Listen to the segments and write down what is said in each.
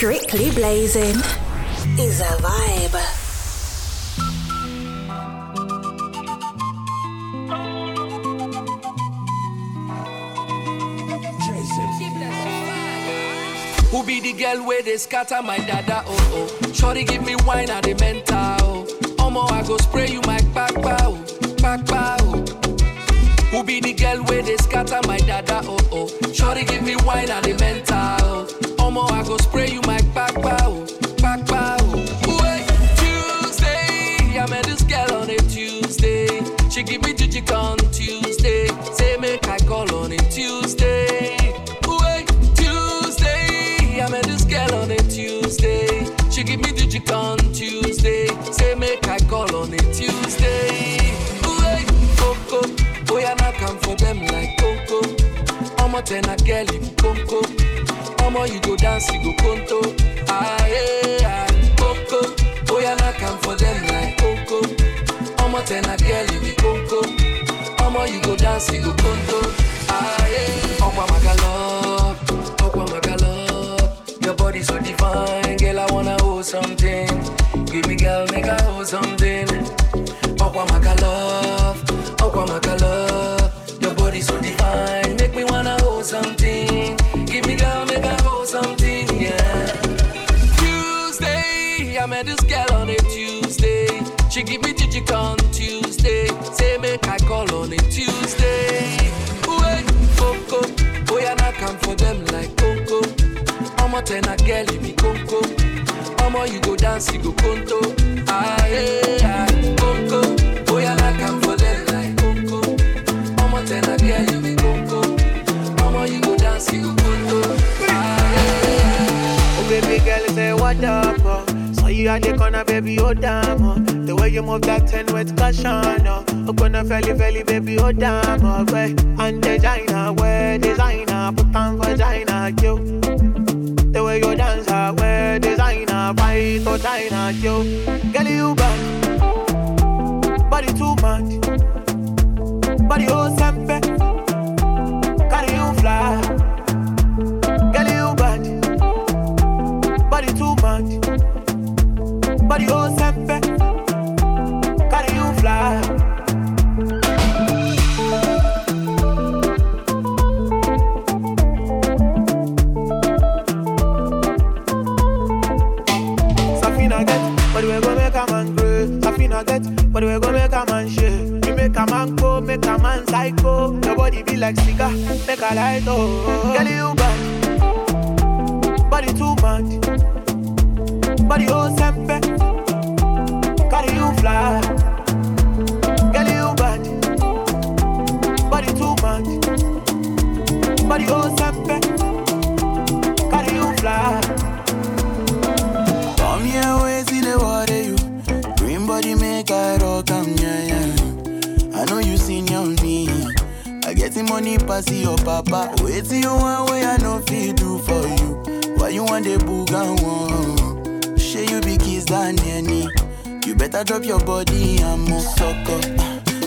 Strictly Blazing is a vibe. Who be the girl where they scatter my dada oh oh? Shorty give me wine at the mental oh. Omo I go spray you my back bow back bow Who be the girl where they scatter my dada oh oh? Shorty give me wine at the mental oh Omo I go spray you my back bow back bow Wait eh, Tuesday I met this girl on a Tuesday. She give me jijik on Tuesday. Say make I call on a Tuesday. Wait eh, Tuesday I met this girl on a Tuesday. She give me jijik on Tuesday. Say make I call on a Tuesday. Wait eh, Coco Oh yeah now come for them like Coco Omo ten a girl if Coco Omo you go dance you go yeah ah, Coco Oh yeah now come for them like Coco Omo ten a girl if Coco Omo you go dance you go Ah yeah Okwa magalo Okwa magalo Your body so divine Girl I wanna hold something. Give me girl make I hold something. Okwa magalo Okwa magalo Your body so divine something Give me girl make I hold something yeah Tuesday, I met this girl on a Tuesday. She give me jijik on Tuesday. Say make I call on a Tuesday. Wait, Coco, oh yeah, now come for them like Coco. Ten a girl you be Coco. I'ma you go dance, you go conto. Ah yeah, ah, Coco, oh yeah, now come for them like Coco. Ten a girl you be dance, you. Oh baby girl, say what up? Oh. Saw you at the corner, baby, oh damn. Oh. The way you move that ten with caution. Oh, oh gonna felly felly, baby, oh damn. Oh, way and designer, where designer, put on vagina, you. The way you dance, ah, where designer, fight or China, you. Girl, you bad, body too much, body oh sempe, carry you fly. You bad body too much. Body oh sempe, carry you fly. Safina get, but we go make a man grow. Safina get, but we go make a man shake. You make a man go, make a man psycho. Your body be like cigar, make a light oh. Girl, you bad, body too much. Body oh sempe, carry you fly. Girl, you bad, body too much. Body oh sempe, carry you fly. Come here, wait till the water you. Green body make I rock am, yeah, yeah. I know you seen on me. I get the money pass your papa. Wait till you want way I know feel do for you. Why you want the boogan one? Share you be kiss than any. You better drop your body and move sucker.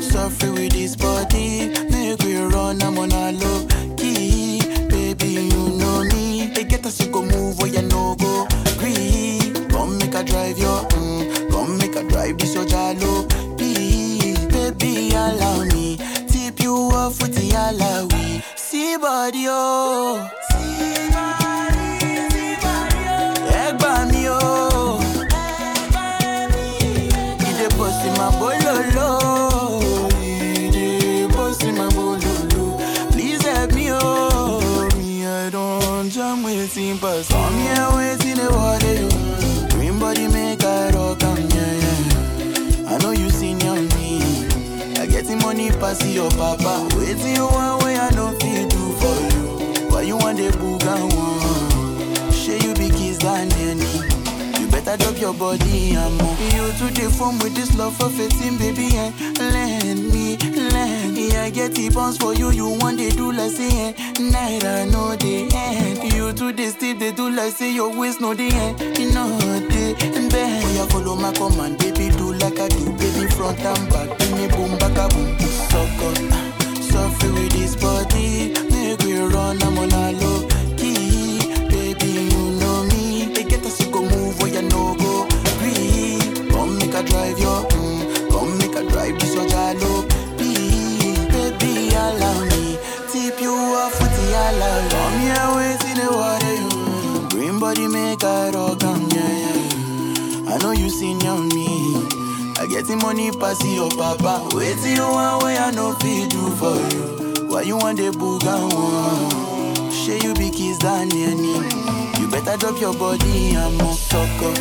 Suffer with this body, make we run. I'm on a low key, baby. You know me. They get us to go move where you no go. Green, come make a drive your, mm, come make a drive this your jalo. Please, baby, allow me. Tip you off with the alawi. See body, oh. Papa. Waiting you one way I know feel do for you. Why you want the boogan one? Share you be kiss than any. You better drop your body and move. You to the form with this love for fitting, baby, and let me, let me. I get the bounce for you, you want they do like say, eh. night I know the end. You to the they do like say your waist no the end. You know the bend. Yeah, follow my command, baby, do like I do, baby, front and back. Give me boom, back a boom, talk up. Suffer with this body, make we run, a low key. Baby, you know me. They get us, you go move where you no go. Breathe, come make a drive your, mm, come make a drive this your jalo. Baby, allow me, tip you off with the allow. Come here, wait in water, you. Green body make a rock, yeah, yeah. I know you seen on me. I get money, pass your papa. Wait till you want where I know feel do for you. Why you want the booga one? Share you be kiss me. You better drop your body move talk up.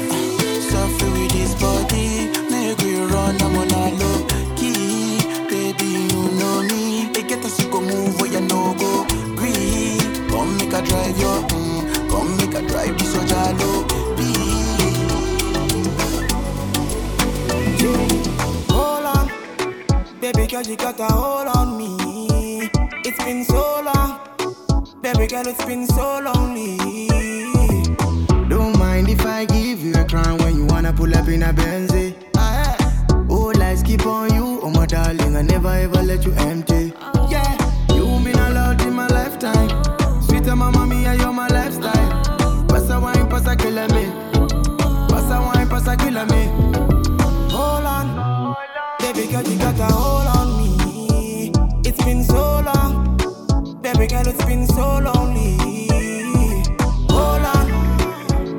Suffer with this body, make we run, I'm on a low key. Baby, you know me. They get us to go move where you no go. Green, come make a drive your, mm, come make a drive this so jalo. Girl, you got a hold on me. It's been so long, baby girl, it's been so lonely. Don't mind if I give you a crown when you wanna pull up in a Benz. Uh-huh. Oh, All eyes keep on you, oh my darling. I never ever let you empty. Yeah, you been a lot in my lifetime. Sweeter mama, me, you're my lifestyle. Pasa wine, pasa killer me. Pasa wine, pasa killer me. Hold on, baby girl, you got a so long, baby girl, it's been so lonely. Hold on,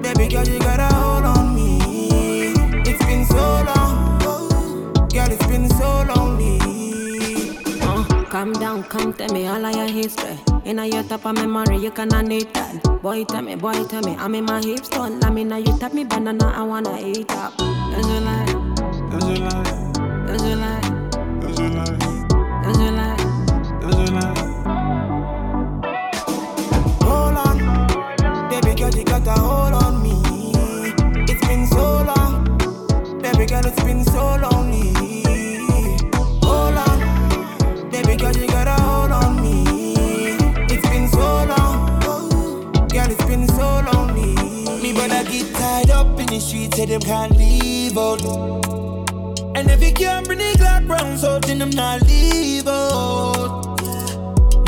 baby girl, you gotta hold on me. It's been so long, girl, it's been so lonely. Uh, calm down, come tell me all of your history. In a your top of memory, you cannot need that. Boy, tell me, boy, tell me, I'm in my hips done. I mean, now you tap me banana, I wanna eat up. That's a girl, it's been so lonely. Hold on, baby girl, you got a hold on me. It's been so long, girl, it's been so lonely. Me brother get tied up in the streets, say them can't leave out. And if you can't bring the Glock round, so then them not leave out.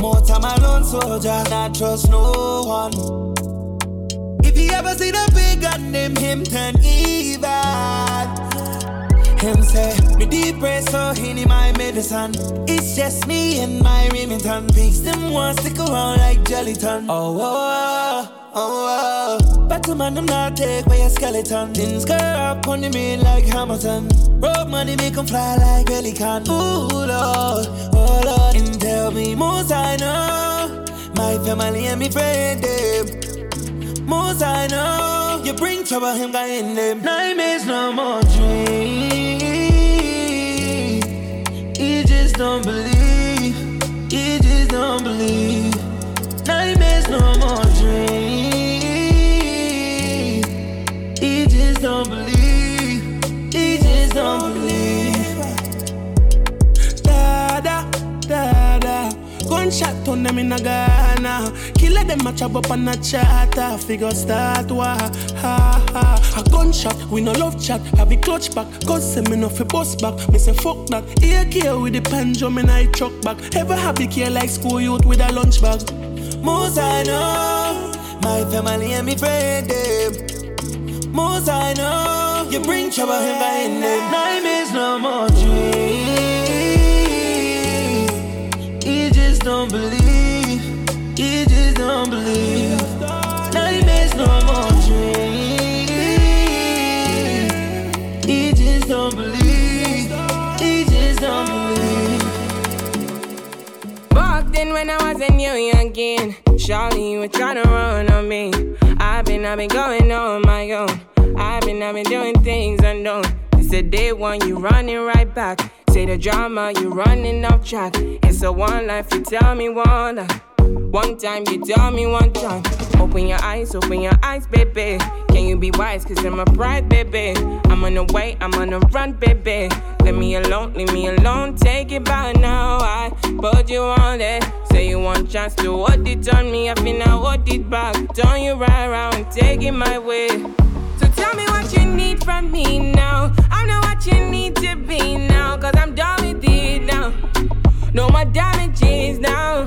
More time alone, soldier, not trust no one. If you ever see the big gun, name him turn evil. Him say, me depressed, so he need my medicine. It's just me and my Remington piece. Them want stick around like Jellyton. Oh, oh, oh, oh, oh. oh. Battle man, them not take by a skeleton. Then skirt up on the main like Hamilton. Road money make 'em fly like Pelican. Ooh, Lord, oh, Lord. And tell me, most I know. My family and me friend, them. Most I know, you bring trouble, him guy in them. Nightmares, no more dream. Just don't believe. He just don't believe. Nightmares, no more dream. He just don't believe. He just don't believe. Da da da da. Gunshot on them in Ghana. Killer them match up on a charter. Figure start wa ha ha. A gunshot, we no love chat. Have a clutch back. Cause say me no fi bust back. Me say fuck that. Ear care with the pendulum in I truck back. Ever happy care like school youth with a lunch bag. Most I know, my family and me friend them. Most I know, you bring trouble him by in them. Nightmares no more dream. He just don't believe. Then when I was a new youngin', Charlie, you were tryna run on me. I've been, I've been going on my own. I've been, I've been doing things unknown. It's a day one, you running right back. Say the drama, you running off track. It's a one life, you tell me one life. One time, you tell me one time. Open your eyes, open your eyes, baby. Can you be wise? Cause I'm a bride, baby. I'm on the way, I'm on the run, baby. Leave me alone, leave me alone. Take it by now. I put you on it. Say you want chance to hold it on me. I feel now hold it back. Turn you right around, take it my way. So tell me what you need from me now. I know what you need to be now. Cause I'm done with it now. No more damages now.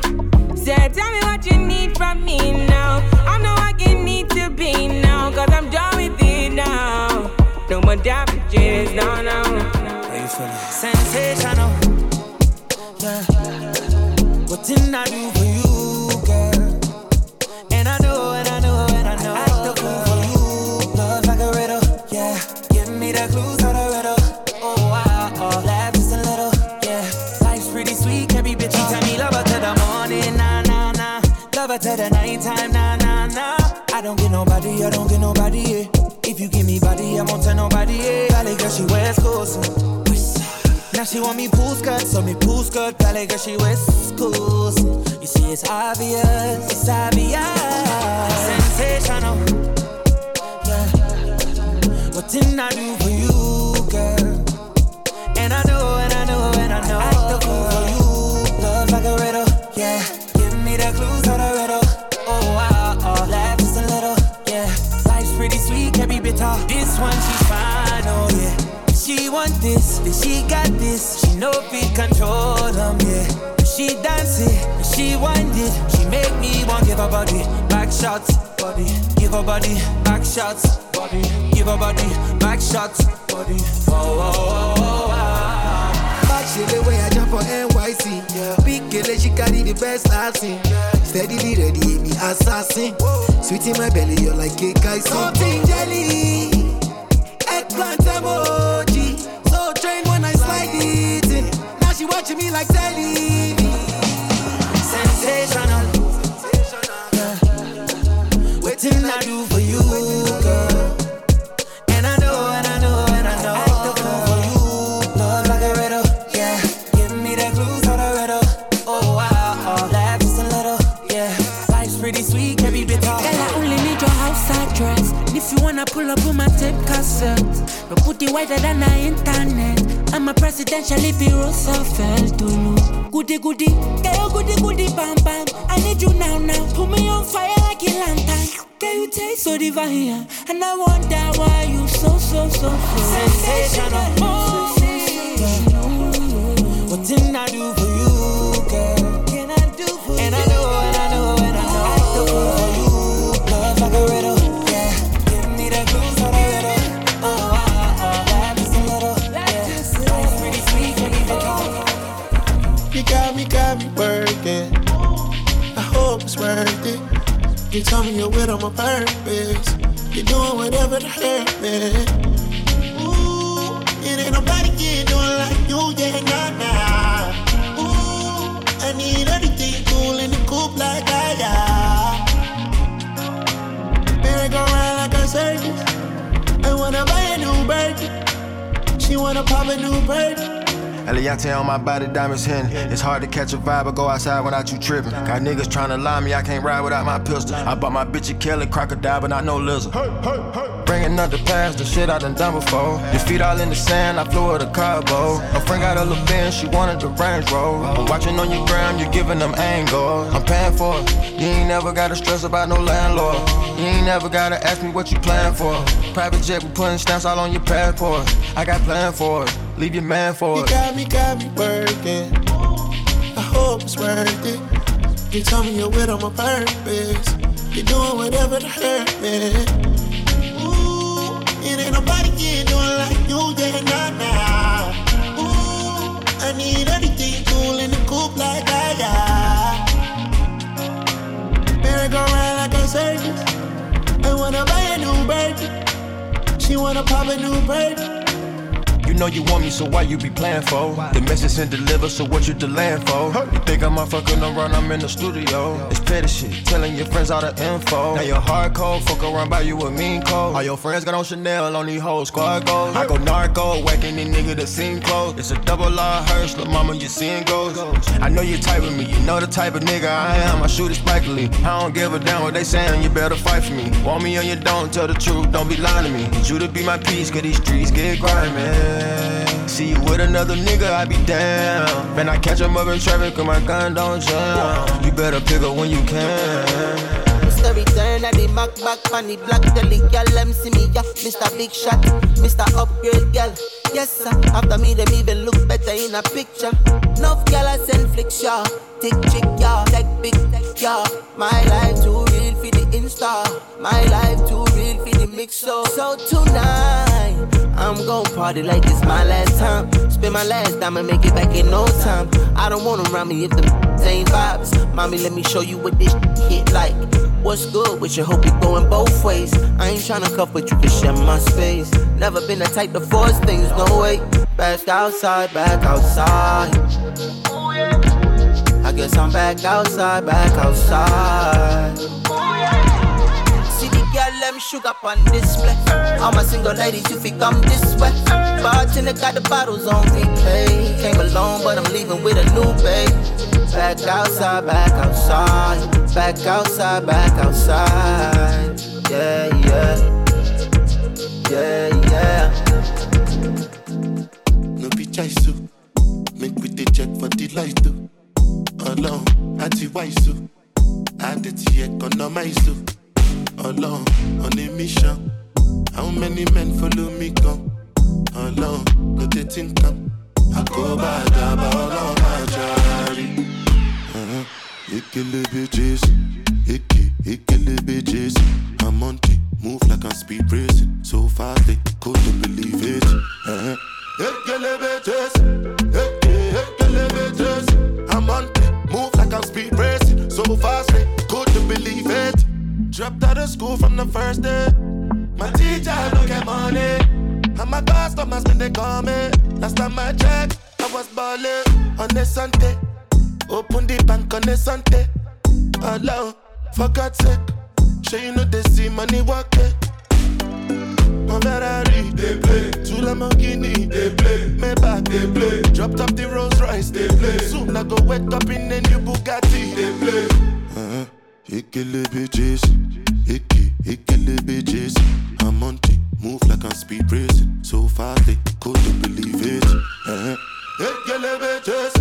Say, tell me what you need from me now. I know what you need to be now. Cause I'm done with it now. No more damages now, now. How you feeling? Sensational. Yeah. What did I do for you, to the nighttime, nah, nah, nah. I don't get nobody, I don't get nobody, yeah. If you give me body, I won't tell nobody, yeah. Valley girl, she wears clothes. Now she want me pool skirt, so me pool skirt. Valley girl, she wears clothes. You see, it's obvious, it's obvious. Sensational, yeah. What did I do This one, she's fine, oh, yeah. She want this, then she got this. She know fit control them, yeah. She dance it, she wind it. She make me want give her body back shots, body. Give her body back shots, body. Give her body back shots, body. Oh, oh, oh, oh, oh. Ah. Back shit the way I jump for NYC. Yeah. Big girl, she carry the best I've seen. Steadily ready, me assassin. Sweet in my belly, you're like cake I see. Something jelly, eggplant emoji. So trained when I slide it in. Now she watching me like telly. Sensational. Yeah. Waiting I do for you, Wanna pull up on my tape cassette, put it wider than the internet. I'm a presidential if Roosevelt to you. Goody goody, girl, goody goody, bam bam. I need you now now. Put me on fire like a lantern. Girl, you taste so divine, here? and I wonder why you so so so so Sensational. Oh. What didn't I do for you, You tell me you're with on my purpose. You're doing whatever to hurt me. Ooh, it ain't nobody can do it like you, yeah, nah, nah. Ooh, I need everything cool in the coupe like that, yeah. Merry go round like a circus. I wanna buy a new bird. She wanna pop a new bird. Eliantte on my body, diamonds hitting. It's hard to catch a vibe or go outside without you tripping. Got niggas tryna lie me, I can't ride without my pistol. I bought my bitch a Kelly crocodile, but not no lizard. Bringing up the past, the shit I done done before. Your feet all in the sand, I flew her to Cabo. My friend got a little Benz, she wanted the Range Rover. I'm watching on your gram, you giving them angles. I'm paying for it. You ain't never gotta stress about no landlord. You ain't never gotta ask me what you plan for. Private jet, we putting stamps all on your passport. I got plan for it. Leave your man for You it. got me, got me working. I hope it's worth it. You tell me you're with on my purpose. You're doing whatever to hurt me. Ooh, it ain't nobody can do it like you, yeah, nah, nah. Ooh, I need everything cool in the coupe like that, yeah. Merry go round like a circus. I wanna buy a new bird. She wanna pop a new bird. Know you want me, so why you be playing for? The message and deliver, so what you delaying for? You think I'm fucking around, I'm in the studio. It's petty shit, telling your friends all the info. Now you're hardcore, fuck around by you a mean code. All your friends got on Chanel, on these whole squad goals. I go narco, whacking these nigga that seem close. It's a double R hearse, little mama, you seeing ghosts. I know you type of me, you know the type of nigga I am. I shoot it spikily. I don't give a damn what they saying, you better fight for me. Want me or you don't, tell the truth, don't be lying to me. Need you to be my peace, cause these streets get grimy. See you with another nigga, I be down. Man, I catch him up in traffic, cause my gun don't jam. You better pick up when you can. Mr. Return at the Mac back on the black telly, girl, them see me, yeah. Mr. Big Shot, Mr. Upgrade, girl. Yes, sir. After me, them even look better in a picture. Enough girl, I send flicks, yeah. Tick, chick, yeah. Tech, big, yeah. My life too real for the Insta. My life too so. Tonight, I'm gon' party like it's my last time. Spend my last dime and make it back in no time. I don't want around me if the ain't vibes. Mommy, let me show you what this hit like. What's good with you? Hope you going both ways. I ain't tryna cuff, but you can share my space. Never been the type to force things, no way. Back outside, back outside. I guess I'm back outside, back outside. Them sugar on display. All my single ladies, you feel come this way. Bartender got the bottles on replay. Came alone, but I'm leaving with a new babe. Back outside, back outside, back outside, back outside. Yeah, yeah, yeah, yeah. No be choice to make with the check for the light too. Alone, anti wise too. Add it to economize too. Alone, on a mission. How many men follow me come? Alone, no they think. I go back about all my charity. Uh-huh. Ikele bitches, Ike, Ikele bitches. I'm on it, move like I'm speed racing. So fast they couldn't believe it. Uh-huh. Ikele bitches, Ike, Ikele bitches. I'm on it, move like I'm speed racing. So fast they couldn't believe it. Dropped out of school from the first day. My teacher don't get money. And my customers when they call me. Last time I checked, I was balling on the Sunday. Open the bank on the Sunday. Alone, for God's sake. Sure you know they see money walking. My Ferrari, they play. Two Lamborghini, they play. Maybach, they play. Dropped off the Rolls Royce, they play. Soon I go wake up in a new Bugatti, they play. Uh-huh. Ikele bitches, Icky, Ikele bitches. I'm on it, move like I'm speed racing. So fast they couldn't believe it. Uh-huh. Bitches,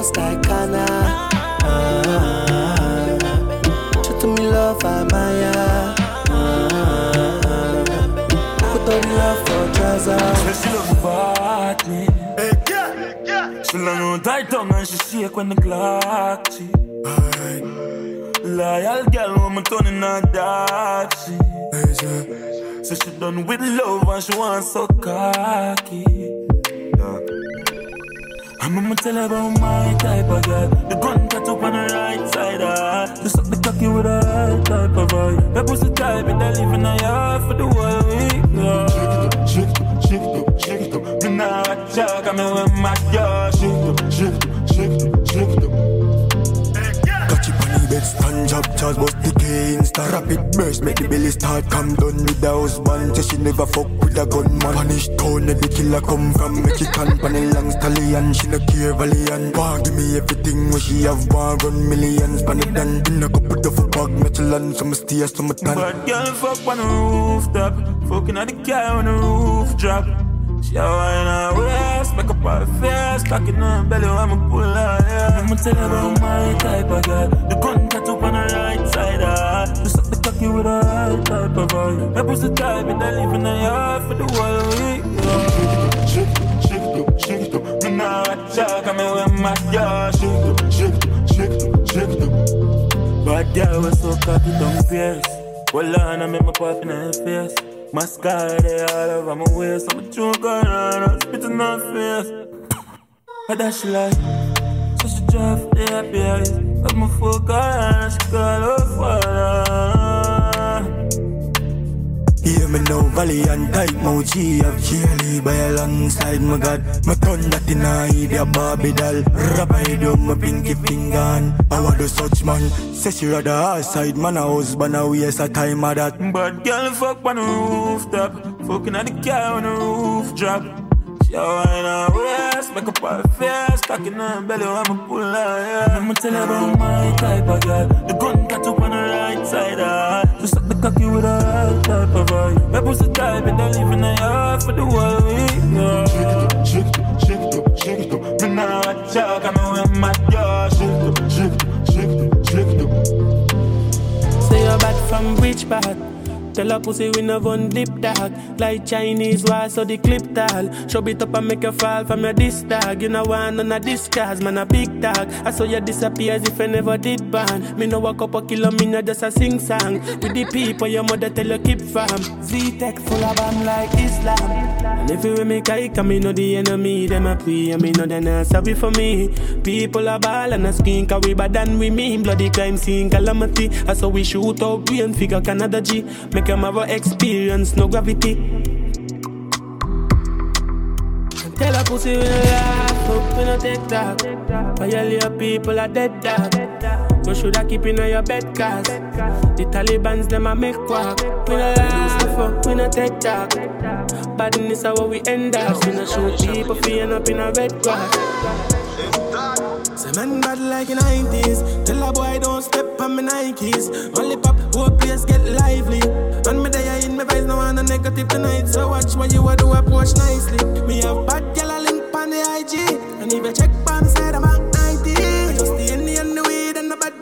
a boss like Kana. Ah, to me love, I'm Maya. Ah, put all love for trousers. She love my party. She long on tight tongue and she shake when the clock see. Loyal girl me turning her dark. So she done with love and she want so cocky. I'm I'ma tell her about my type of girl. The gun cut up on the right side ah. of her. Just suck the cocky with the right type of vibe. The pussy type, it they live in a yard for the whole week. Yeah. Shake it up, shake it up, shake it up. shake it up. Me nah talk, I'm with my girl. Shake it up, shake it up, shake it up, shake it up. Catch it on the bed, stand up, charge bust the key, insta rapid burst, make the belly start, come done with the husband, say she never fuck with a gunman. Punish town, the killer come from. Make it can pan a long stallion. She no care valiant. Give me everything when she have one run millions. Pan it done. In a couple of a bag, Michelin. Some stairs, some tan. But girl, fuck on the rooftop. Fucking at the car on the roof drop. She a wine her waist, make up her face, cocky on belly, I'ma pull her hair. I'ma tell her about my type of girl. The gun tattoo on her right side, ah. Just suck the cocky with a right type of vibe. My pussy type, and I live in a yard for the whole week. Yeah. Shake it, shake it up, shake it up. Me nah watch out, come here with my girl. Shake it up, shake it up, shake it up, shake it up. Bad girl was so cocky, don't pierce. Well, on, I make my pop in her face. Mascara all over my waist. I'm a choke on her, spitting on face. I dash like, so she drive the happy eyes. But my fuck on, she call her father. Me now, Valley and tight Mochi have Kelly by alongside my God. My turn that in a idiot Barbie doll. Rabbi do my pinky finger on. I want the such man. Say she rather outside man a husband a waste a time of that. But girl fuck on the rooftop. Fucking at the car on the roof drop. She a wine her waist, make up her face, cocky her belly, I'ma pull her hair. I'ma tell her about my type of girl. The gun tattoo on the right side, ah. Just suck the cocky with her right type of vibe. My pussy type, and I live in a yard for the whole week. Yeah. Shake it up, shake it up, shake it up. Me nah watch out, come my girl. Shake it up, shake it up, shake it up, shake it up. Say you're bad from which part? Tell a pussy we never on dip dog. Like Chinese wall so the clip tall. Show it up and make you fall from your disc dog. You know want none of this cause man a big dog. I saw you disappear as if I never did ban Me know a couple kilo me not just a sing song. With the people your mother tell you keep fam Z-Tech full of bomb like Islam. And if you make I come me know the enemy Them a pray and me. Know they not sorry for me. People a ball and a skin Cause we bad than we mean. Bloody crime scene calamity. I saw we shoot up, we brain figure Canada G. Make them have a experience, no gravity. Tell a pussy we no laugh, up we no take talk. Violate people are dead dog. You shoulda keep in your bed cause the Taliban's them a make quack. We no laugh, up we no take talk. Badness how we end up. We no shoot people feeling up in a red grass. Say man bad like in 90s. Tell a boy don't step on my Nikes. Only pop, whole place get lively. And me there in my vibes, no one a negative tonight. So watch what you a do approach nicely. Me have bad gal a link on the IG. And if you check on side, I'm at 90. Just the and the weed and the bad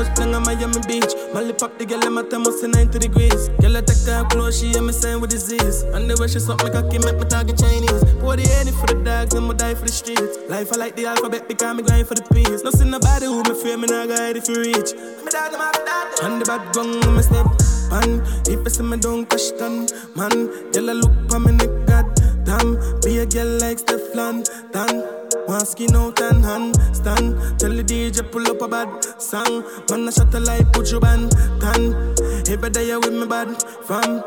First playing on Miami Beach. Molly pop the gal in my thermos 90 degrees. Girl I take her close, she hear me saying with disease. And the way she suck me cocky make me target Chinese. Pour the Henny for the dogs and me die for the streets. Life I like the alphabet because me grind for the peace. No see nobody who me fear me not guide if you reach. Me dad, my dad. And the bad gun me step. Man, if I see me don't question, man, girl I look for me god damn. Be a girl like Stefflon Don. One skin out and hand stand. Tell the DJ pull up a bad song. Man, I shut the light, put you band tan. Every day you with me bad fam.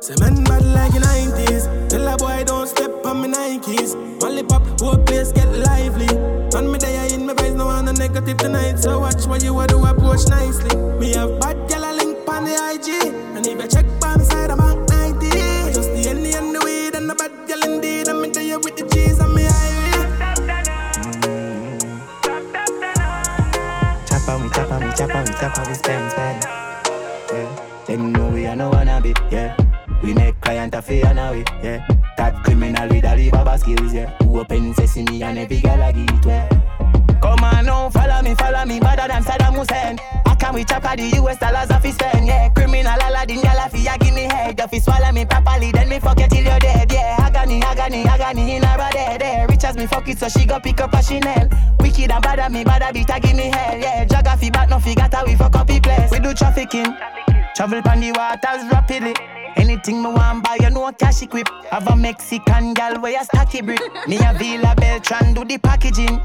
Say man bad like in 90s. Tell a boy don't step on me Nikes. Molly pop, whole place get lively. And me there in my vibes, no one a negative tonight. So watch what you a do approach nicely. Me have bad gal a link on the IG. And if you check by my side, I'm at 90. Just the Henny and the weed and the bad gal indeed. I'm there with the on me, chop on me, chop on me, chop on me, spend, spend. Yeah. Them know we are no wanna be, yeah. We make client a fee and way, yeah. That criminal with a Baba skills, yeah. Who open sesame and every girl give it, yeah. Come on now, follow me, follow me, better than Saddam Hussein. I can chop at the US dollars off his spend, yeah. Criminal Aladdin, if you give me head, if you swallow me properly, then me fuck it till you're dead, yeah. Agony, agony, agony in her body, there. Rich as me fuck it, so she go pick up a Chanel. Wicked and bad at me, bad a beat, give me hell, yeah. Geography, but no figure, we fuck up the place. We do trafficking, travel pan the waters rapidly. Anything me want buy, you know cash equip. Have a Mexican gal where you stacky brick. Me a Villa Beltran do the packaging.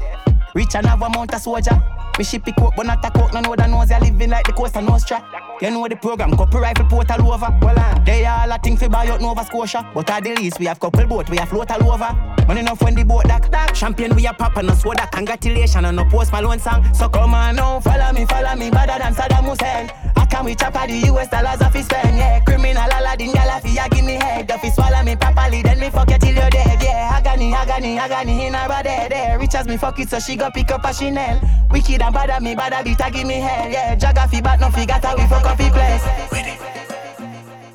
Rich and have a mount of soldier. Me ship it coke, but not a coke. No know that knows you living like the coast of Nostra. You know the program, couple rifle port all over. Well, uh, they all a thing for buy out Nova Scotia. But at the least, we have couple boat, we have float all over. Money enough when the boat dock. dock. Champion, we a pop and no soda. Congratulations on no post Malone song. So come on now, follow me, follow me, better than Saddam Hussein. I Can we chop the US dollars off his spend? Yeah, criminal Aladdin, gal fi give me head. If he swallow me properly, then me fuck you till you're dead. Yeah, agony, agony, agony in her body. There, rich as me fuck it, so she go pick up a Chanel. Wicked and bad at me, bad beat, give me hell. Yeah, jagga fi but no fi got we fuck up the place. With it.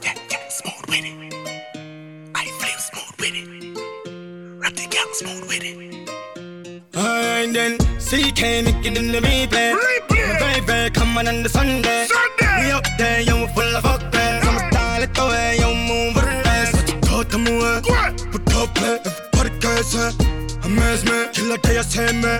Yeah, yeah, smooth with it. I feel smooth with it. Rap the gang smooth with it. Alright then, CK make it in the replay. replay. My baby coming on the Sunday. Sunday. We up there, yo, we full of fuck there. I'ma style it the way you move with the best. What you thought to move? Put up play, everybody curse Amaze me, killer day I say me.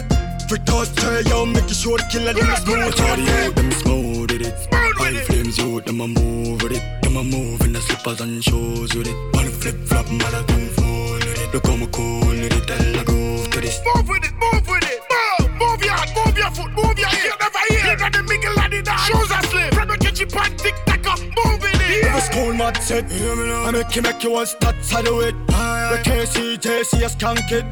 Free toss tell yo, make sure the killer them smooth. Party out, them smooth with it. High flames out, them a move with it. Them a move in the slippers and shoes with it. On flip flop, man, I don't fall with it. Look how me cool with it, tell I groove to this. Move with it, move with it. Move, move your hand, move your foot, move your ear. Never hear. You got the mingle and the. Shoes are slim. From the kitchen pan, tick tack up, move with it. If a school mad set, I make you make you want stats, I do it. The KC, JC, I skank it.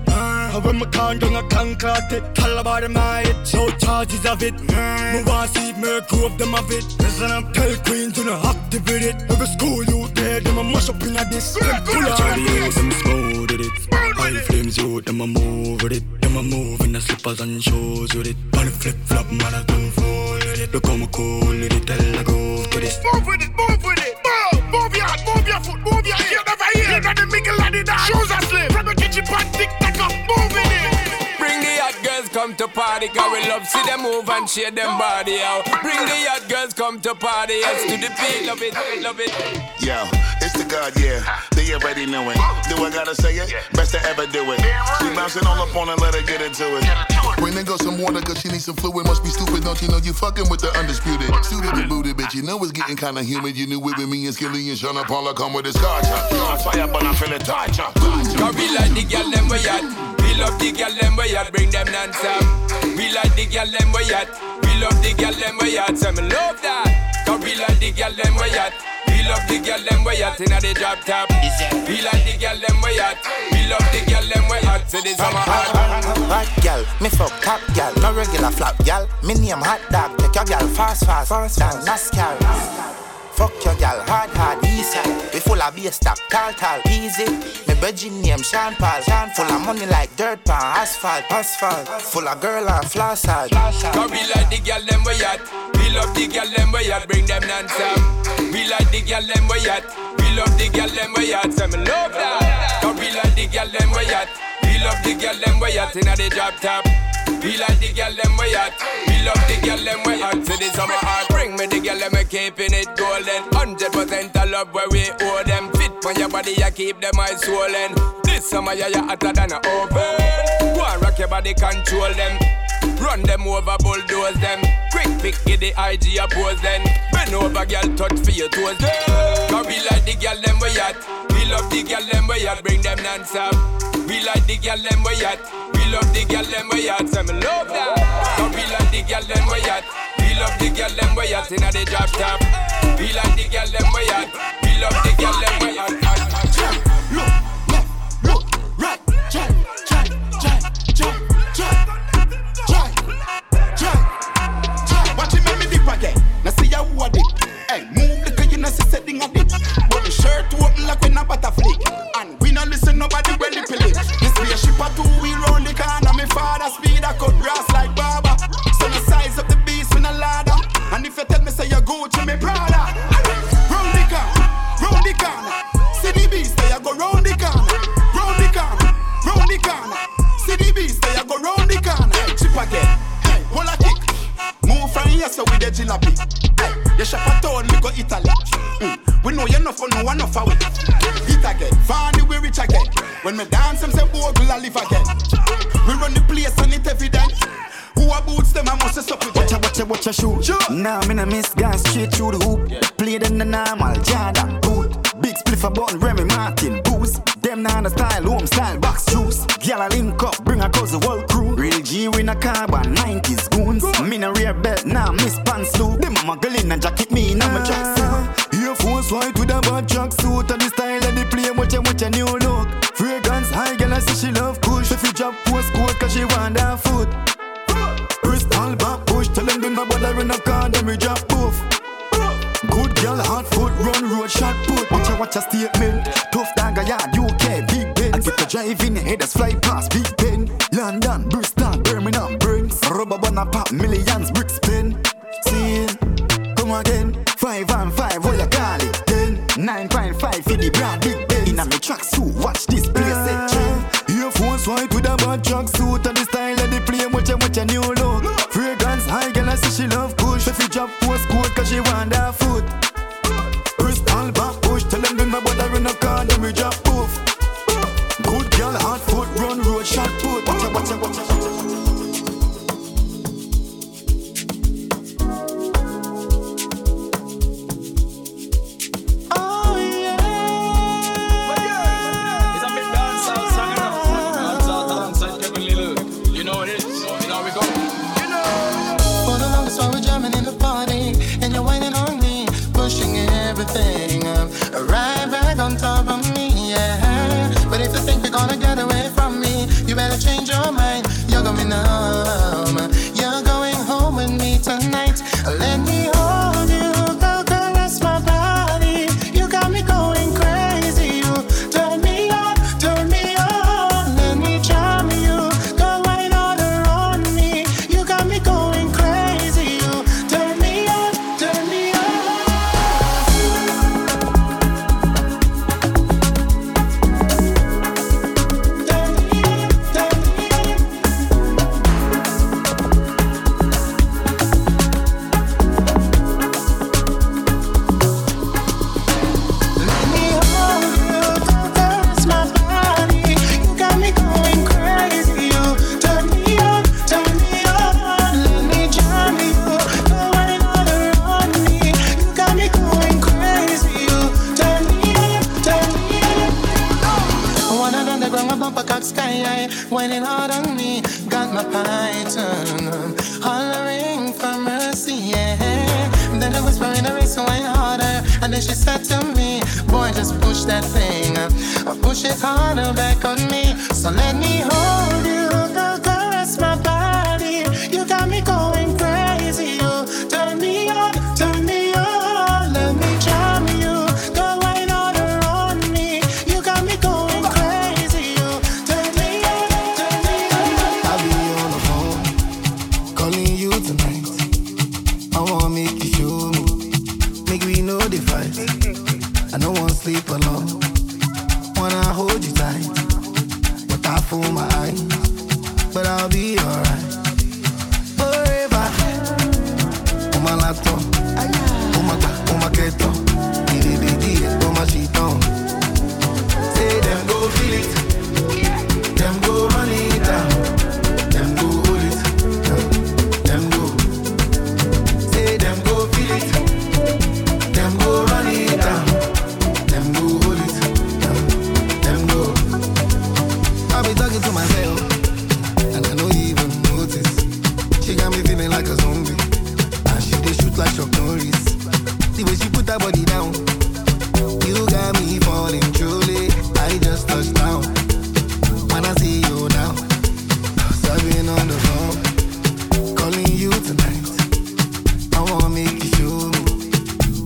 When my can down, I can cut it. Tell about my it, so charges of it. Me want see me grow them of it. Listen up, tell queen to not activate it. Every school you there, them a mash up in a this. Them pull out them smooth with it. High flames you, them a move with it. Them a move in the slippers and shoes with it. On the flip flop, man, I don't fall with it. Look how me cool with it, tell I go to this. Move with it, move with it. Move, move your hand, move your foot, move your ear. Never hear. You got the mingle and the. Shoes are slim. Come to party, cause we love see them move and share them body out. Bring the hot girls come to party, yes to the beat, love it, love it. Yo, it's the God, yeah. They already know it. Do I gotta say it? Best to ever do it. She bouncing all up on her, let her get into it. Bring the girl some water, cause she needs some fluid. Must be stupid, don't you know you fucking with the undisputed? Suited and booted, bitch. You know it's getting kinda humid. You knew it with me and Skilly and Sean Paula come with his car On fire, but I feel it torture. Cause we like the girl them we at. We love the girl them we at. Bring them non-stop. We like the girl them we at. We love the girl them we at. So me love that. Cause we like the girl them we at. We love the girl them we at inna the drop top. We like the girl them we at. We love the girl them we at. So this summer hot. Hot gal, me fuck top gal, no regular flap gal. Me name hot dog, take your gal fast fast, fast down NASCAR. Fuck your gal, hard hard, easy. We full of bass stock, tall tall, easy. Me virgin name Sean Paul, Sean full of money like dirt pan, asphalt, asphalt. Full of girl and floss hard. We like the girl them we at. We love the girl them we at. Bring them non-stop. We like the girl them we at. We love the girl them we at. So me love that. We like the girl them we at. We love the girl them we at inna the drop top. We like the girl them we at. We love the girl them we at. So this summer hot. Bring me the girl them we keeping it golden. Hundred percent of love where we owe them. Fit on your body, you keep them eyes swollen. This summer yeah, you hotter than a oven. Go and rock your body, control them. Run them over, bulldoze them. Quick pick, get the IG oppose them. Bend over, girl, touch for your toes. Cause we like the girl them we at. We love the girl them we at. Bring them non-stop. We like the girl them way at. We love the girl them way at. Say me love that. So we like the girl them way at. We love the girl them way at. Inna the drop top. We like the girl them way at. We love the girl them way at. Look look right, check, check, check, check, check. again. Now see how I did. Hey, move the you know see setting a dip. But the shirt open like when a butterfly. And we not listen nobody. Father speed I cut grass like barber. So the size of the beast with a ladder. And if you tell me say you Gucci, me Prada. Round the corner, round the corner. See the beast, they a go round the corner, round the corner, round the corner. See the beast, they a go round the corner. Chip again, hey, hold a kick. Move from here so with the jalopy. Hey, you shop a town, we go Italy. Mm, we know you're not for no one for we. Hit again, find we rich again. When me dance, them say oh, bogle I live again. We run the place and it evident. Who a boots them, I must stop with Watch ya, watch ya, watch shoot. Sure. Now me nah miss guys straight through the hoop. Play them the normal Jordan boot. Big spliff a button, Remy Martin boost. Them nah the style, home style box juice. Gyal a link up, bring a cause the world crew. Real G in a carbon, 90s goons. Me no rear belt, nah miss pants loop. Them a muggle in a jacket, me in a my tracksuit. Air Force white with a bad track suit and the style and the play. Watch your, watch your new look. Fragrance high, girl, I see she love push. If you drop postcode, cause she want that foot. Crystal back push, tell them do not bother in a car, then we drop poof. Good girl, hot foot, run road, shot put. Watch your, watch your statement. Tough dagger, yard, UK, big Ben. I get the driving, headers fly past, big pen. London, Bristol, Birmingham, Burns. Rubber banana pop, millions, bricks pen. See, come again, five and five. 9.5 for the broad big bass. In a me tracksuit, watch this place set true. Air White with a bad tracksuit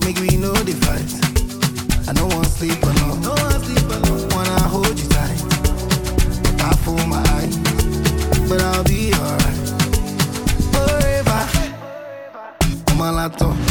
make we know the fight. I don't want sleep alone. No one sleep alone. Wanna hold you tight. I fool my eyes, but I'll be alright. Forever. Forever. Forever.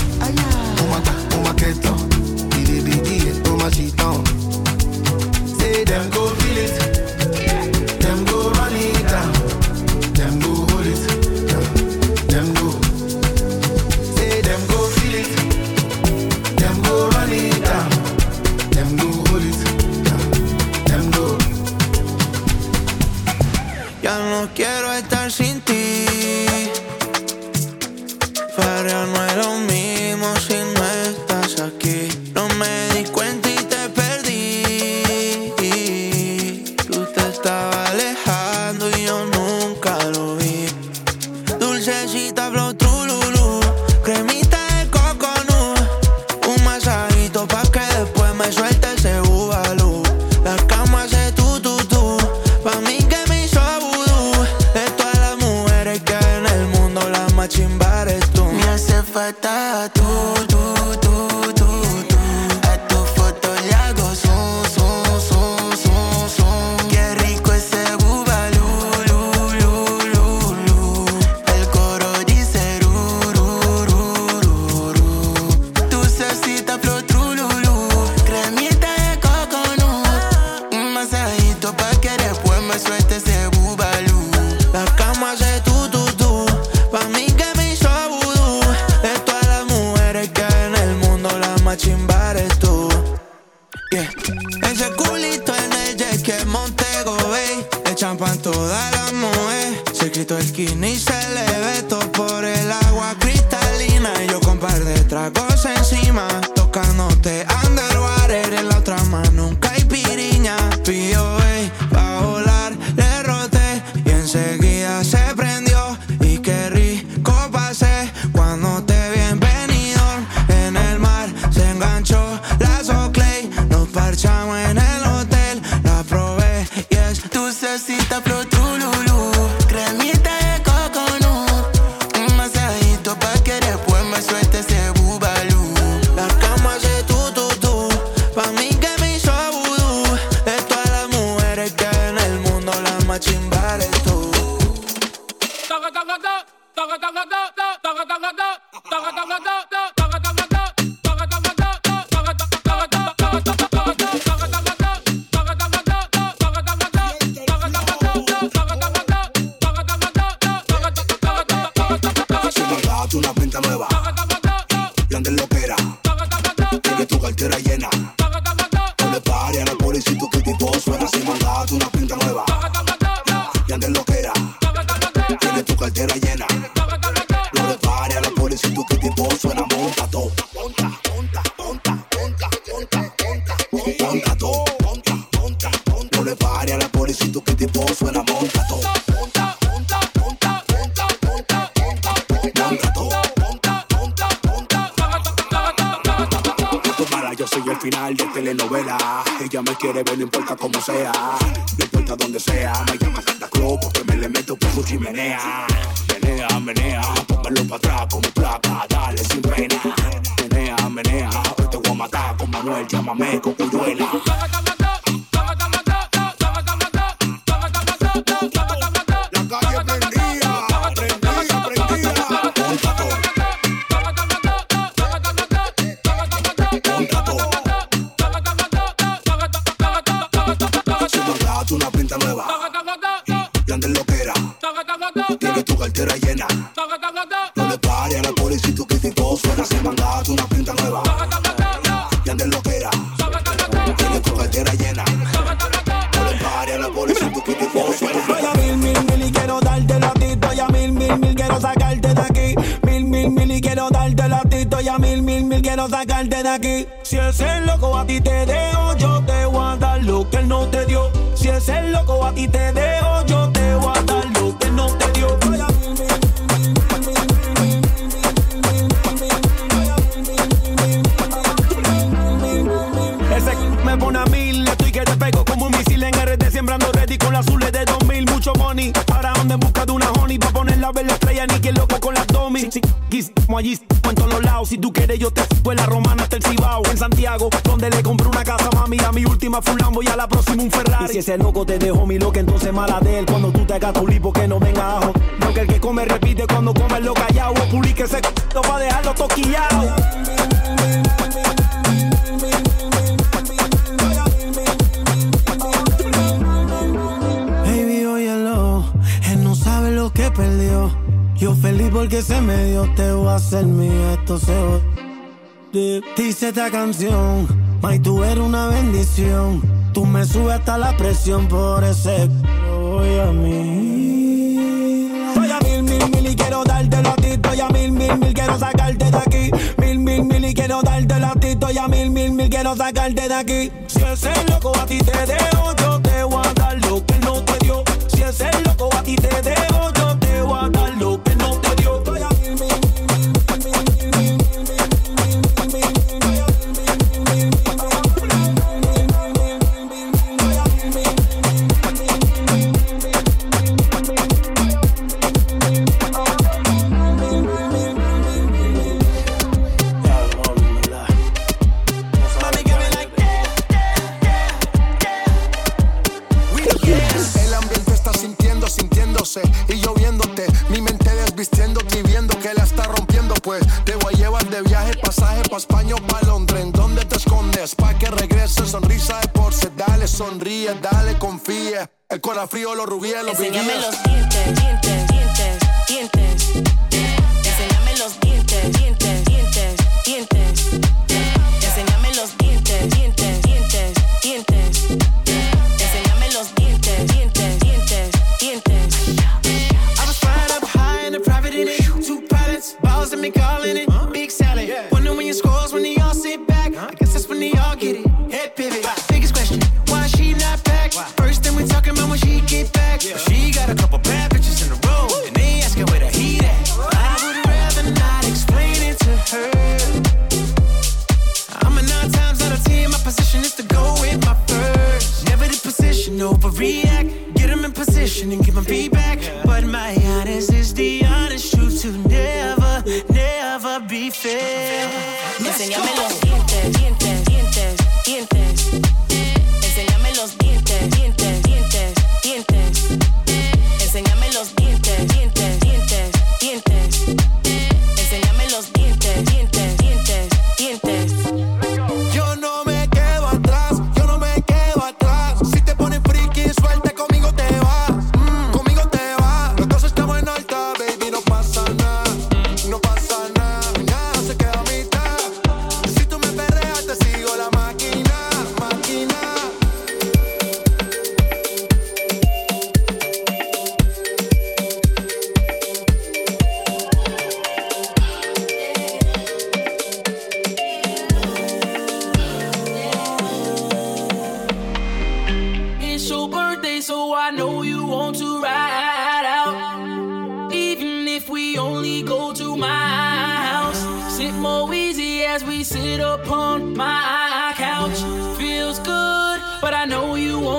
Si ese loco a ti te dejo, yo te voy a dar lo que él no te dio. Si ese loco a ti te dejo, yo te voy a dar lo que él no te dio. Ese me pone a mil, estoy que te pego como un misil en RD Sembrando ready con las azules de 2000, mucho money Para donde en busca de una honey Pa' poner la vela estrella, ni que loco con las domi como allí, Si tú quieres yo te fue la romana hasta el Cibao En Santiago, donde le compré una casa mami A mi última fue un y a la próxima un Ferrari. Si ese loco te dejó mi loca, entonces mala de él. Cuando tú te hagas tu lipo que no venga ajo. Porque el que come repite cuando come lo callado O publique ese c***o pa' dejarlo toquillado porque se me dio, te voy a hacer mío, esto se va- Dice esta canción, May, tú eres una bendición. Tú me subes hasta la presión por ese voy a mí. Estoy a mil, mil, mil y quiero darte a ti. Estoy a mil, mil, mil, quiero sacarte de aquí. Mil, mil, mil y quiero darte a ti. Estoy a mil, mil, mil, quiero sacarte de aquí. Si ese loco a ti te dejo, y yo viéndote. Mi mente desvistiéndote y viendo que la está rompiendo. Pues te voy a llevar de viaje, pasaje pa' España o pa' Londres. ¿En dónde te escondes? Pa' que regrese, sonrisa de porce. Dale, sonríe, dale, confía. El corazón frío, los rubíes, los Enséñame los dientes, dientes, dientes.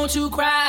To cry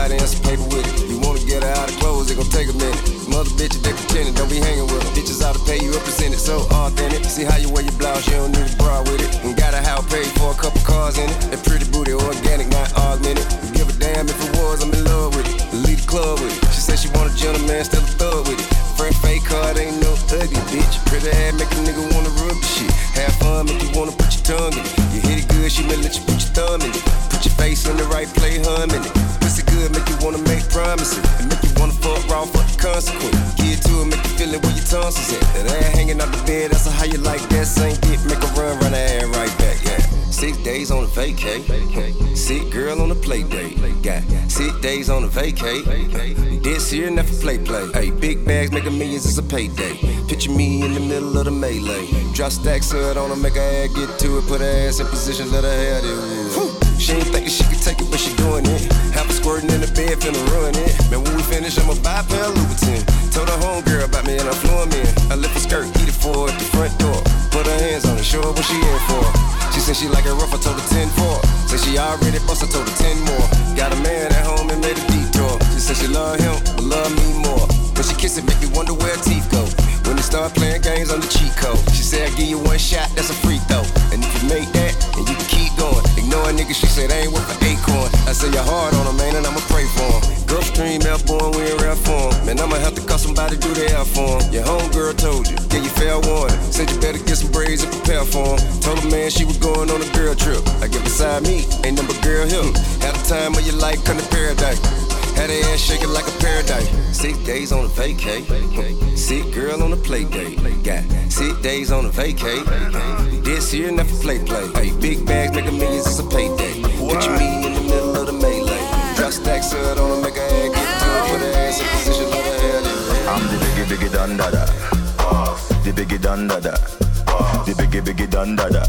somebody and some paper with it. You wanna get her out of clothes, it gon' take a minute. Mother bitches, they pretending, don't be hanging with them. Bitches out to pay you represented, so authentic. See how you wear your blouse, you don't need a bra with it. And got a house paid for a couple cars in it. They vacay. Sick girl on a play date. Got six days on a vacay. This year, never play play. Hey, big bags making millions is a payday. Picture me in the middle of the melee. Drop stacks hood on her, make her ass get to it. Put her ass in position, let her have it. She ain't thinking she could take it, but she doing it. Have her squirting in the bed, finna ruin it. Man, when we finish, I'ma buy a pair of Louboutin. Told her homegirl about me and I flew him in. I lift her skirt, eat it for at the front door. Put her hands on it, show her what she in for. She she like it rough, I told her 10 4. Said she already bust, I told her 10 more. Got a man at home and made a detour. She said she love him, but love me more. When she kiss it, make me wonder where her teeth go. When they start playing games on the cheat code. She said, I give you one shot, that's a free throw. And if you make that, and you can keep going. Ignore a nigga, she said, I ain't worth an acorn. I say, you're hard on him, man, and I'ma pray for him. Girl stream, airborne, we in rare form. Man, I'ma have to call somebody do the air for him. Your homegirl told you, yeah, you fair warning. Said you better get some braids and prepare for him. Told her, man, she was going on a girl trip. I get beside me, ain't number girl here. Had the time of your life, come to paradise. Had her ass shaking like a paradise. Six days on a vacay. Sick girl on a play date. Got six days on a vacay. This year, never play play. Hey, big bags make a millions, it's a payday. Picture me in the middle of. Drop stacks hood on her, make her ass get to it. Put her ass in position, let her it. I'm the biggie biggie dun da da. The biggie dun da da. The biggie biggie dun da da.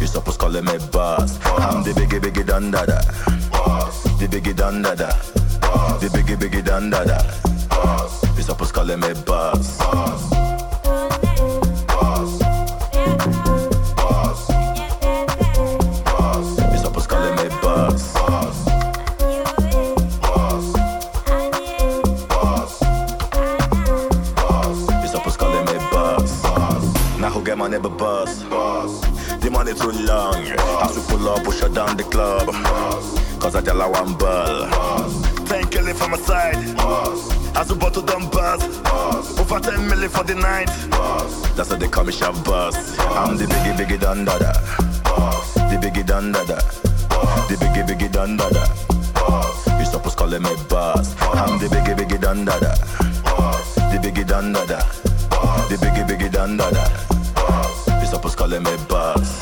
You supposed call me boss. I'm the biggie biggie dun da da. The biggie dun da da. The biggie biggie dun da da. You supposed call me boss. Too long. As we pull up, push her down the club. Cause I tell her one ball. Ten killing from my side. As we bottle down buzz. Over 10 million for the night. That's what they call me shop boss. I'm the biggie biggie dun da da. The biggie dun da da. The biggie biggie dun da da. You supposed call me boss. I'm the biggie biggie dun da da. The biggie dun da da. The biggie biggie dun da da. You supposed call me boss.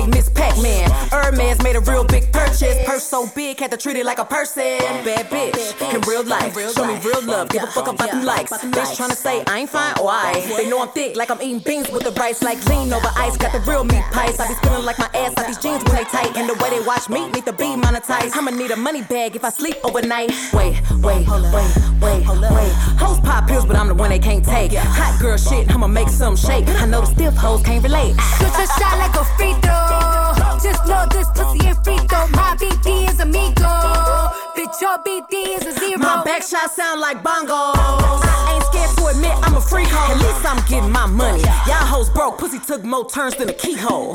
In Miss Pac-Man. Hermes made a real big purchase. Purse so big, had to treat it like a person. Bad bitch in real life. Show me real love. Give a fuck about them likes. Bitch tryna say I ain't fine. Why? They know I'm thick, like I'm eating beans with the rice, like lean over ice. Got the real meat pies. I be feeling like my ass out these jeans when they tight. And the way they watch me need to be monetized. I'ma need a money bag if I sleep overnight. Wait, wait, wait, wait, wait. Hoes pop pills, but I'm the one they can't take. Hot girl shit, I'ma make some shake. I know the stiff hoes can't relate. Shoot your shot like a free throw. Just know this pussy ain't free throw. My BD is amigo. Bitch, your BD is a zero. My back shot sound like bongos. I ain't scared to admit I'm a freak hoe. At least I'm getting my money. Y'all hoes broke, pussy took more turns than a keyhole.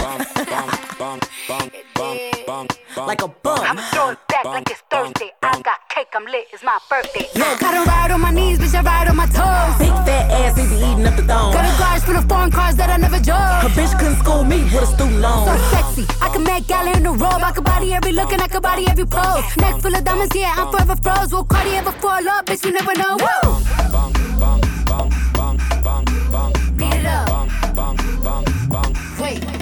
Like a bum. I'm throwing back like it's Thursday. I got cake, I'm lit, it's my birthday. Look, I don't ride on my knees, bitch, I ride on my toes. Big fat ass, they be eating up the dome. Got a garage full of foreign cars that I never drove. A bitch couldn't school me with a student loan. So sexy, I can make gala in the robe. I can body every look and I can body every pose. Neck full of diamonds, yeah, I'm forever froze. Will Cardi ever fall up? Bitch, you never know. Woo! Beat it up. Wait.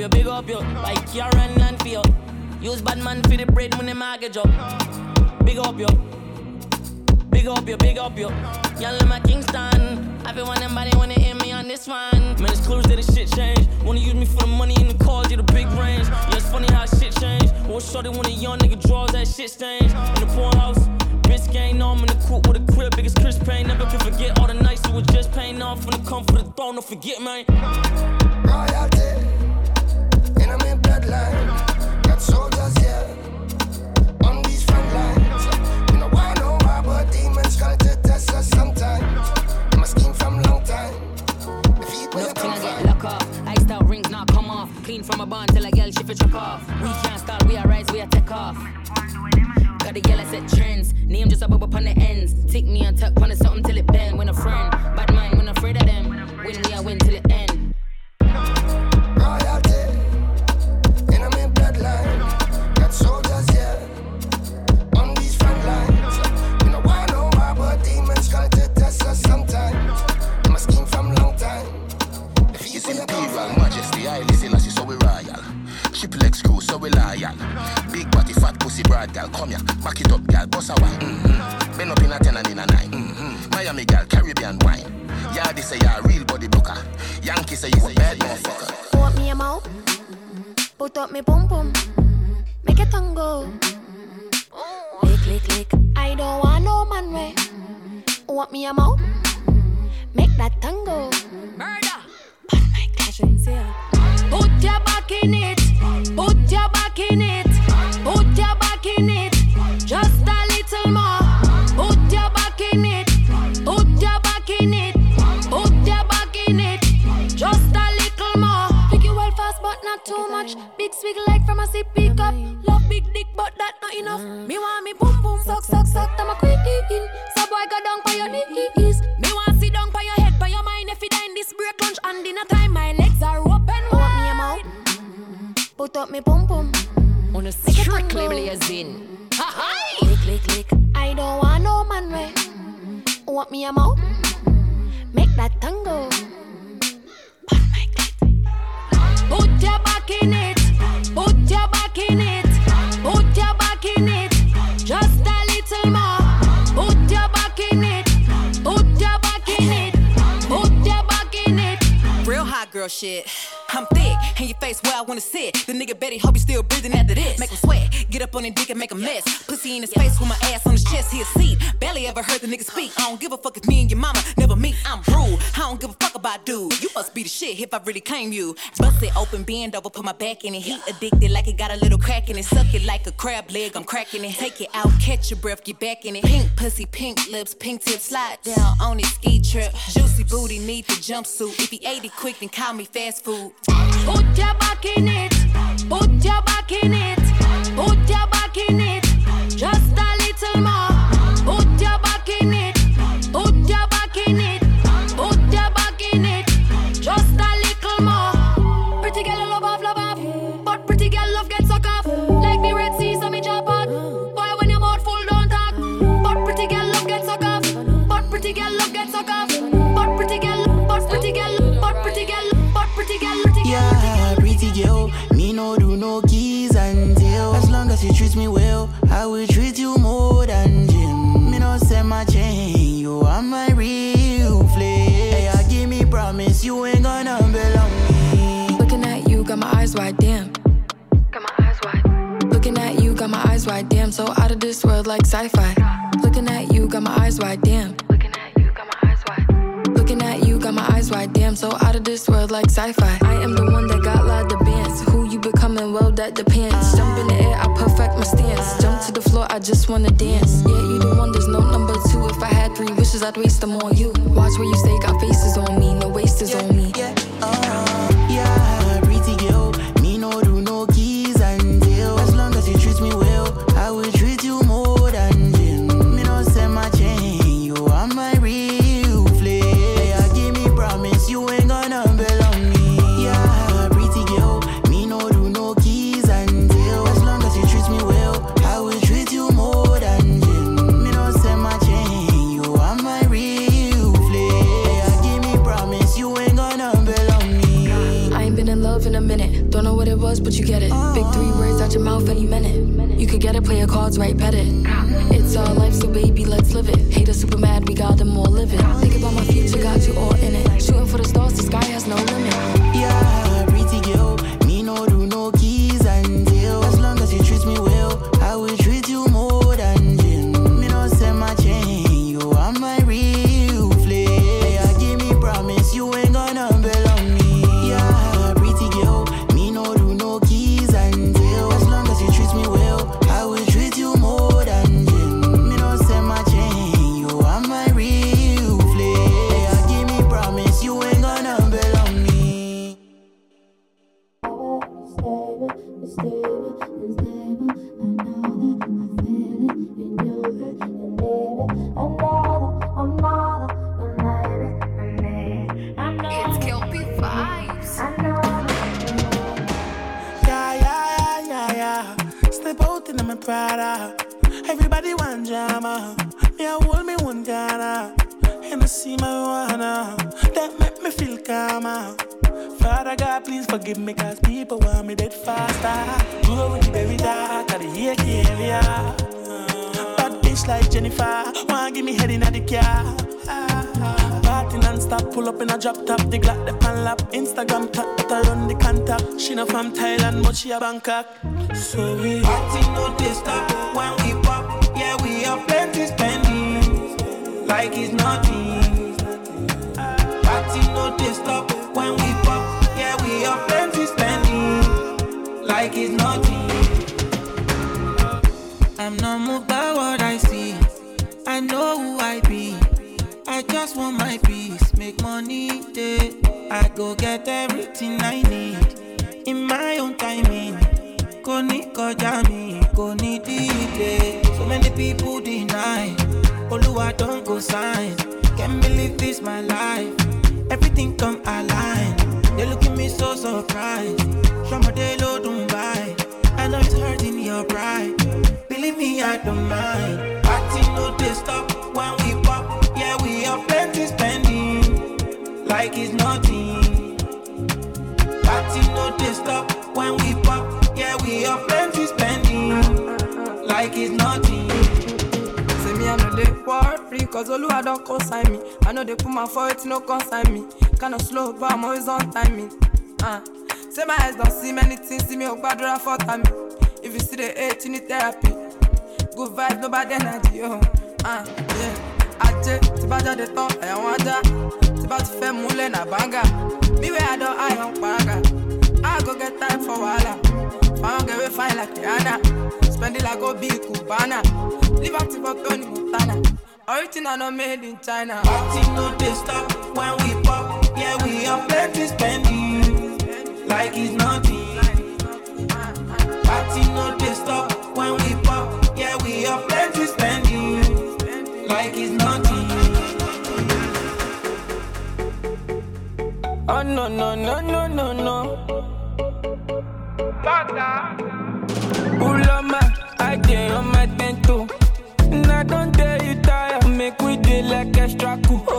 Big up yo, big up yo. Like Karen and Fio. Use bad man for the bread when the mortgage up. Big up yo. Big up yo, big up yo. Y'all in my Kingston. Everyone and body wanna hear me on this one. Man, it's close that the shit change. Wanna use me for the money in the cars, get a big range. Yeah, it's funny how shit change. Or shorty when a young nigga draws that shit stains. In the porn house. Bitch gang, I'm in the court with a crib, biggest Chris Payne. Never can forget all the nights it was just paying off. It come for the throne, don't forget, man. royalty. Come from a bond till a girl shift it truck off. We can't stall, we are rise, we are take off. Got the yellow set trends. Name just a bubble upon the ends. Tick me and tuck on something till it bend. When a friend, so loyal. Big body, fat pussy, broad gal, come here. Back it up, gal, boss a wine. Mm-hmm. Bend up in a ten and in a nine. Mm-hmm. Miami gal, Caribbean wine. Yeah, this say you a real body blocker. Yankee say you a bad motherfucker. Want me a mouth? Put up me pum pum. Make a tango. Lick, lick, lick. I don't want no man way. Want me a mouth? Make that tango. Murder. But my cousin's here. Put your back in it. Put your back in it. Put your back in it. Just a little more. Put your back in it. Put your back in it. Put your back in it. Just a little more. Pick you well fast, but not too much. Big swig like from a sip pick. Love big dick, but that not enough. Me want me boom boom suck suck suck. I'm a queen. So boy go down your knees. Me want sit down by your head, by your mind. If you die in this break lunch and dinner time, Put up me boom boom. On a strictly blazing. Lick lick lick. I don't want no man way. Want me a mouth? Make that tango. Put your back in it. Put your back in it. Put your back in it. Just a little more. Put your back in it. Put your back in it. Put your back in it. Real hot girl shit. I'm thick, and your face where I wanna sit. The nigga Betty hope he still breathing after this. Make him sweat, get up on his dick and make a mess. Pussy in his face with my ass on his chest, he a seat. Barely ever heard the nigga speak. I don't give a fuck if me and your mama never meet. I'm rude, I don't give a fuck about dude. You must be the shit if I really claim you. Bust it open, bend over, put my back in it. He addicted like it got a little crack in it. Suck it like a crab leg, I'm cracking it. Take it out, catch your breath, get back in it. Pink pussy, pink lips, pink tips, slide down on his ski trip. Juicy booty, need the jumpsuit. If he ate it quick, then call me fast food. Put your back in it. Put your back in it. Put your back in it. Promise you ain't gonna belong me. Looking at you, got my eyes wide, damn. Got my eyes wide. Looking at you, got my eyes wide, damn. So out of this world like sci-fi. Looking at you, got my eyes wide, damn. Looking at you, got my eyes wide, damn. So out of this world like sci-fi. I am the one that got lot of bands. Who you becoming? Well, that depends. Jump in the air, I perfect my stance. Jump to the floor, I just wanna dance. Yeah, you the one, there's no number two. If I had three wishes, I'd waste them on you. Watch where you stay, got faces on me, no wasters on me. Yeah, uh. She a Bangkok. So we Party no stop when we pop. Yeah, we have plenty spending, like it's nothing. Party no stop when we pop. Yeah, we have plenty spending, like it's nothing. I'm not moved by what I see. I know who I be. I just want my peace, make money day. I go get everything I need in my own kọjá mi kò ní díje. So many people deny. Oluwa don't go sign. Can't believe this my life. Everything come align. They look at me so surprised. Low don't buy. I know it's hurting your pride. Believe me, I don't mind. Party no they stop when we pop. Yeah, we have plenty spending. Like it's They stop when we pop. Yeah, we have plenty spending. Like it's nothing. Say me, I know they worry, cause Oluwa don't consign me. I know they put my foot, no consign me. Kinda slow, but I'm always on timing. Uh. Say my eyes don't see many things, see me up bad for time. If you see the hate, you need therapy. Good vibes, no bad energy, oh. Uh, yeah. Ajé, tí bá jáde tán, wọn ajá. Tí bá ti fẹ́ múlẹ̀ nà I don't eye on paraga. I go get time for wahala. Found get way fine like Rihanna. Spend it like go be Cubana. Live up to for Tony Montana. Original not made in China. Party no they stop when we pop. Yeah, we have plenty spending. Like it's nothing. Party no they stop when we pop. Yeah, we have plenty spending. Like it's nothing. Oh no no no no no no extra cool.